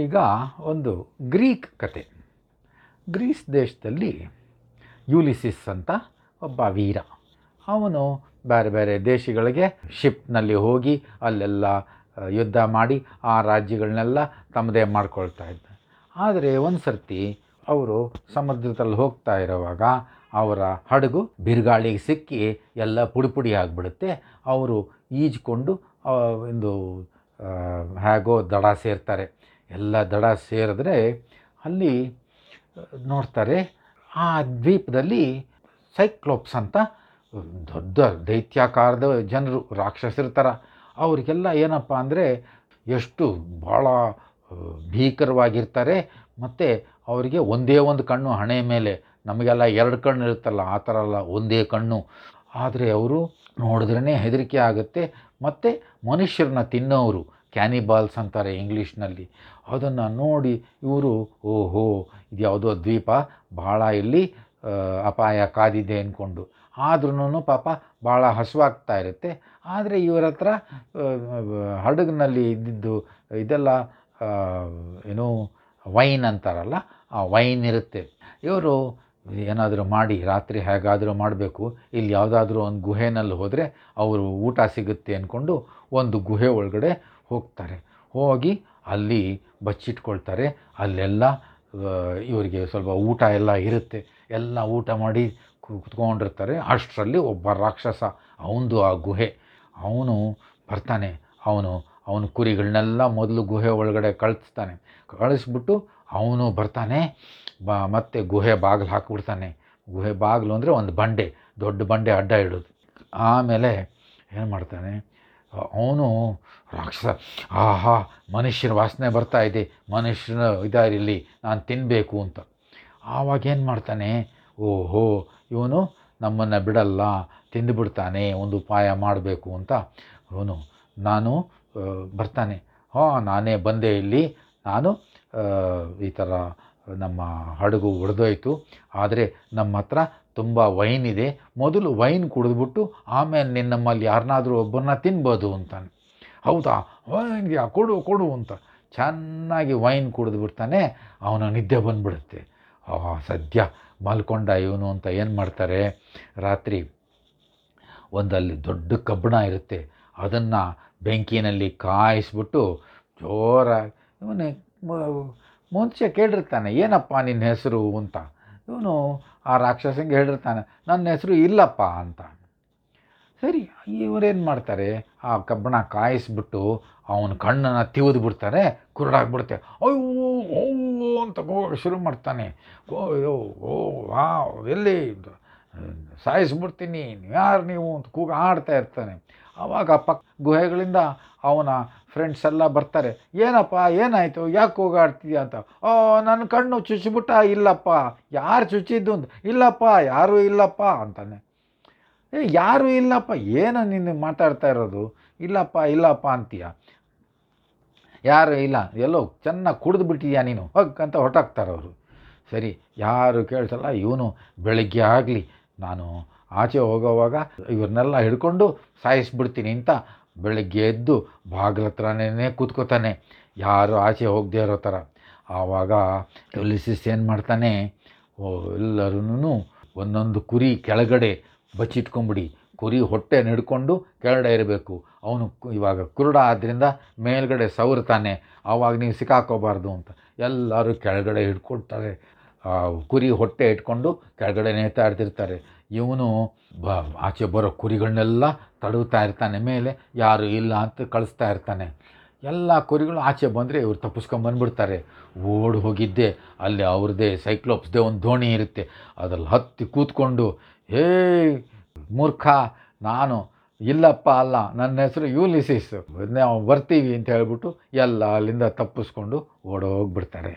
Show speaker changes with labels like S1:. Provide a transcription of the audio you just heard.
S1: ಈಗ ಒಂದು ಗ್ರೀಕ್ ಕತೆ. ಗ್ರೀಸ್ ದೇಶದಲ್ಲಿ ಯೂಲಿಸಿಸ್ ಅಂತ ಒಬ್ಬ ವೀರ. ಅವನು ಬೇರೆ ಬೇರೆ ದೇಶಗಳಿಗೆ ಶಿಪ್ನಲ್ಲಿ ಹೋಗಿ ಅಲ್ಲೆಲ್ಲ ಯುದ್ಧ ಮಾಡಿ ಆ ರಾಜ್ಯಗಳನ್ನೆಲ್ಲ ತಮ್ಮದೇ ಮಾಡ್ಕೊಳ್ತಾ ಇದ್ದ. ಆದರೆ ಒಂದು ಸರ್ತಿ ಅವರು ಸಮುದ್ರದಲ್ಲಿ ಹೋಗ್ತಾ ಇರುವಾಗ ಅವರ ಹಡಗು ಬಿರುಗಾಳಿಗೆ ಸಿಕ್ಕಿ ಎಲ್ಲ ಪುಡಿ ಪುಡಿ ಆಗಿಬಿಡುತ್ತೆ. ಅವರು ಈಜ್ಕೊಂಡು ಒಂದು ಹೇಗೋ ದಡ ಸೇರ್ತಾರೆ. ಎಲ್ಲ ದಡ ಸೇರಿದ್ರೆ ಅಲ್ಲಿ, ನೋಡ್ತಾರೆ, ಆ ದ್ವೀಪದಲ್ಲಿ ಸೈಕ್ಲೋಪ್ಸ್ ಅಂತ ದೊಡ್ಡ ದೈತ್ಯಾಕಾರದ ಜನರು ರಾಕ್ಷಸರ ಅವ್ರಿಗೆಲ್ಲ ಏನಪ್ಪ ಅಂದರೆ ಎಷ್ಟು ಭಾಳ ಭೀಕರವಾಗಿರ್ತಾರೆ. ಮತ್ತು ಅವರಿಗೆ ಒಂದೇ ಒಂದು ಕಣ್ಣು ಹಣೆ ಮೇಲೆ. ನಮಗೆಲ್ಲ ಎರಡು ಕಣ್ಣು ಇರುತ್ತಲ್ಲ, ಆ ಥರ ಅಲ್ಲ ಒಂದೇ ಕಣ್ಣು. ಆದರೆ ಅವರು ನೋಡಿದ್ರೇ ಹೆದರಿಕೆ ಆಗುತ್ತೆ. ಮತ್ತು ಮನುಷ್ಯರನ್ನ ತಿನ್ನೋರು ಕ್ಯಾನಿಬಾಲ್ಸ್ ಅಂತಾರೆ ಇಂಗ್ಲೀಷ್ನಲ್ಲಿ. ಅದನ್ನು ನೋಡಿ ಇವರು, ಓಹೋ ಇದು ಯಾವುದೋ ದ್ವೀಪ, ಭಾಳ ಇಲ್ಲಿ ಅಪಾಯ ಕಾದಿದೆ ಅಂದ್ಕೊಂಡು ಆದ್ರೂ ಪಾಪ ಭಾಳ ಹಸುವಾಗ್ತಾ ಇರುತ್ತೆ. ಆದರೆ ಇವರ ಹತ್ರ ಹಡಗಿನಲ್ಲಿ ಇದ್ದಿದ್ದು ಇದೆಲ್ಲ ಏನು ವೈನ್ ಅಂತಾರಲ್ಲ, ಆ ವೈನ್ ಇರುತ್ತೆ. ಇವರು, ಏನಾದರೂ ಮಾಡಿ, ರಾತ್ರಿ ಹೇಗಾದರೂ ಮಾಡಬೇಕು. ಇಲ್ಲಿ ಯಾವುದಾದ್ರೂ ಒಂದು ಗುಹೆನಲ್ಲಿ ಹೋದರೆ ಅವರು ಊಟ ಸಿಗುತ್ತೆ ಅಂದ್ಕೊಂಡು ಒಂದು ಗುಹೆ ಒಳಗಡೆ ಹೋಗ್ತಾರೆ. ಹೋಗಿ ಅಲ್ಲಿ ಬಚ್ಚಿಟ್ಕೊಳ್ತಾರೆ. ಅಲ್ಲೆಲ್ಲ ಇವರಿಗೆ ಸ್ವಲ್ಪ ಊಟ ಎಲ್ಲ ಇರುತ್ತೆ. ಎಲ್ಲ ಊಟ ಮಾಡಿ ಕುತ್ಕೊಂಡಿರ್ತಾರೆ. ಅಷ್ಟರಲ್ಲಿ ಒಬ್ಬ ರಾಕ್ಷಸ, ಅವನದು ಆ ಗುಹೆ. ಅವನು ಬರ್ತಾನೆ. ಅವನು ಅವನು ಕುರಿಗಳನ್ನೆಲ್ಲ ಮೊದಲು ಗುಹೆ ಒಳಗಡೆ ಕಳಿಸ್ತಾನೆ. ಕಳಿಸ್ಬಿಟ್ಟು ಅವನು ಬರ್ತಾನೆ. ಬ, ಮತ್ತೆ ಗುಹೆ ಬಾಗಿಲು ಹಾಕಿಬಿಡ್ತಾನೆ. ಗುಹೆ ಬಾಗಿಲು ಅಂದರೆ ಒಂದು ಬಂಡೆ. ದೊಡ್ಡ ಬಂಡೆ ಅಡ್ಡ ಇಡೋದು. ಆಮೇಲೆ ಏನು ಮಾಡ್ತಾನೆ? ಅವನು ರಾಕ್ಷಸ. ಆಹಾ, ಮನುಷ್ಯನ ವಾಸನೆ ಬರ್ತಾ ಇದೆ. ಮನುಷ್ಯನ ಇದಾರಿಲ್ಲಿ ನಾನು ತಿನ್ನಬೇಕು ಅಂತ. ಆವಾಗ ಏನು ಮಾಡ್ತಾನೆ? ಓಹೋ, ಇವನು ನಮ್ಮನ್ನು ಬಿಡಲ್ಲ, ತಿಂದುಬಿಡ್ತಾನೆ, ಒಂದು ಉಪಾಯ ಮಾಡಬೇಕು ಅಂತ. ಅವನು, ನಾನು ಬರ್ತಾನೆ. ಹಾಂ, ನಾನೇ ಬಂದೆ ಇಲ್ಲಿ. ನಾನು ಈ ಥರ ನಮ್ಮ ಹಡಗು ಒಡೆದೋಯ್ತು. ಆದರೆ ನಮ್ಮ ಹತ್ರ ತುಂಬ ವೈನ್ ಇದೆ. ಮೊದಲು ವೈನ್ ಕುಡಿದ್ಬಿಟ್ಟು ಆಮೇಲೆ ನಿನ್ನ ನಮ್ಮಲ್ಲಿ ಯಾರನ್ನಾದರೂ ಒಬ್ಬರನ್ನ ತಿನ್ಬೋದು ಅಂತಾನೆ. ಹೌದಾ? ವೈನ್ ಯಾ, ಕೊಡು ಕೊಡು ಅಂತ. ಚೆನ್ನಾಗಿ ವೈನ್ ಕುಡಿದ್ಬಿಡ್ತಾನೆ. ಅವನ ನಿದ್ದೆ ಬಂದ್ಬಿಡುತ್ತೆ. ಸದ್ಯ ಮಲ್ಕೊಂಡ ಇವನು ಅಂತ ಏನು ಮಾಡ್ತಾರೆ? ರಾತ್ರಿ ಒಂದಲ್ಲಿ ದೊಡ್ಡ ಕಬ್ಬಣ ಇರುತ್ತೆ. ಅದನ್ನು ಬೆಂಕಿನಲ್ಲಿ ಕಾಯಿಸ್ಬಿಟ್ಟು ಜೋರಾಗಿ ಇವನು ಮುಂಚೆ ಕೇಳಿರ್ತಾನೆ, ಏನಪ್ಪ ನಿನ್ನ ಹೆಸರು? ಅಂತ. ಇವನು ಆ ರಾಕ್ಷಸಂಗೆ ಹೇಳಿರ್ತಾನೆ, ನನ್ನ ಹೆಸರು ಇಲ್ಲಪ್ಪ ಅಂತ. ಸರಿ ಇವರೇನು ಮಾಡ್ತಾರೆ, ಆ ಕಬ್ಬಣ ಕಾಯಿಸ್ಬಿಟ್ಟು ಅವನ ಕಣ್ಣನ್ನು ತಿವಿದು ಬಿಡ್ತಾರೆ, ಕುರುಡಾಗ್ಬಿಡುತ್ತೆ. ಅಯ್ಯೋ ಓ ಅಂತ ಹೋಗಕ್ಕೆ ಶುರು ಮಾಡ್ತಾನೆ. ಯೋ ಓ ವಾ ಎಲ್ಲಿ ಸಾಯಿಸ್ಬಿಡ್ತೀನಿ ಯಾರು ನೀವು? ಅಂತ ಕೂಗ ಆಡ್ತಾ ಇರ್ತಾನೆ ಆವಾಗ ಪಕ್ಕ ಗುಹೆಗಳಿಂದ ಅವನ ಫ್ರೆಂಡ್ಸ್ ಎಲ್ಲ ಬರ್ತಾರೆ, ಏನಪ್ಪ, ಏನಾಯಿತು? ಯಾಕೆ ಹೋಗಾಡ್ತೀಯ ಅಂತ. ಓ ನನ್ನ ಕಣ್ಣು ಚುಚ್ಚಿಬಿಟ್ಟ, ಇಲ್ಲಪ್ಪ. ಯಾರು ಚುಚ್ಚಿದ್ದು ಅಂತ? ಇಲ್ಲಪ್ಪ, ಯಾರೂ ಇಲ್ಲಪ್ಪ, ಅಂತಾನೆ. ಏ, ಯಾರೂ ಇಲ್ಲಪ್ಪ? ಏನು ನಿನ್ನ ಮಾತಾಡ್ತಾ ಇರೋದು? ಇಲ್ಲಪ್ಪ ಇಲ್ಲಪ್ಪ, ಅಂತೀಯ. ಯಾರು ಇಲ್ಲ. ಎಲ್ಲೋ ಚೆನ್ನಾಗಿ ಕುಡಿದು ಬಿಟ್ಟಿದ್ಯಾ ನೀನು? ಹಗ್, ಅಂತ ಹೊರಟಾಗ್ತಾರೆ ಅವರು. ಸರಿ, ಯಾರು ಕೇಳ್ತಲ್ಲ ಇವನು ಬೆಳಗ್ಗೆ ಆಗಲಿ, ನಾನು ಆಚೆ ಹೋಗೋವಾಗ ಇವ್ರನ್ನೆಲ್ಲ ಹಿಡ್ಕೊಂಡು ಸಾಯಿಸ್ಬಿಡ್ತೀನಿ, ಅಂತ ಬೆಳಗ್ಗೆ ಎದ್ದು ಬಾಗಿಲ ಹತ್ರನೇ ಕೂತ್ಕೋತಾನೆ. ಯಾರು ಆಚೆ ಹೋಗದೆ ಇರೋ ಥರ. ಆವಾಗ ಯುಲಿಸಿಸ್ ಏನು ಮಾಡ್ತಾನೆ ಎಲ್ಲರೂ ಒಂದೊಂದು ಕುರಿ ಕೆಳಗಡೆ ಬಚ್ಚಿಟ್ಕೊಂಬಿಡಿ. ಕುರಿ ಹೊಟ್ಟೆ ನಡ್ಕೊಂಡು ಕೆಳಗಡೆ ಇರಬೇಕು. ಅವನು ಇವಾಗ ಕುರುಡ ಆದ್ದರಿಂದ ಮೇಲ್ಗಡೆ ಸವರ್ತಾನೆ ಆವಾಗ ನೀವು ಸಿಕ್ಕಾಕೋಬಾರ್ದು ಅಂತ. ಎಲ್ಲರೂ ಕೆಳಗಡೆ ಹಿಡ್ಕೊಳ್ತಾರೆ. ಕುರಿ ಹೊಟ್ಟೆ ಇಟ್ಕೊಂಡು ಕೆಳಗಡೆ ನೇತಾಡ್ತಿರ್ತಾರೆ. ಇವನು ಬ, ಆಚೆ ಬರೋ ಕುರಿಗಳನ್ನೆಲ್ಲ ತಡವ್ತಾ ಇರ್ತಾನೆ, ಮೇಲೆ ಯಾರು ಇಲ್ಲ ಅಂತ ಕಳಿಸ್ತಾ ಇರ್ತಾನೆ. ಎಲ್ಲ ಕುರಿಗಳು ಆಚೆ ಬಂದರೆ ಇವ್ರು ತಪ್ಪಿಸ್ಕೊಂಬಂದ್ಬಿಡ್ತಾರೆ ಓಡಿ ಹೋಗಿದ್ದೆ, ಅಲ್ಲಿ ಅವ್ರದ್ದೇ ಸೈಕ್ಲೋಪ್ಸ್ದೇ ಒಂದು ದೋಣಿ ಇರುತ್ತೆ. ಅದ್ರಲ್ಲಿ ಹತ್ತಿ ಕೂತ್ಕೊಂಡು, ಹೇ, ಮೂರ್ಖ, ನಾನು ಇಲ್ಲಪ್ಪ ಅಲ್ಲ, ನನ್ನ ಹೆಸರು ಯೂಲಿಸಿಸ್ ನಾವು ಬರ್ತೀವಿ ಅಂತ ಹೇಳ್ಬಿಟ್ಟು ಎಲ್ಲ ಅಲ್ಲಿಂದ ತಪ್ಪಿಸ್ಕೊಂಡು ಓಡೋಗ್ಬಿಡ್ತಾರೆ.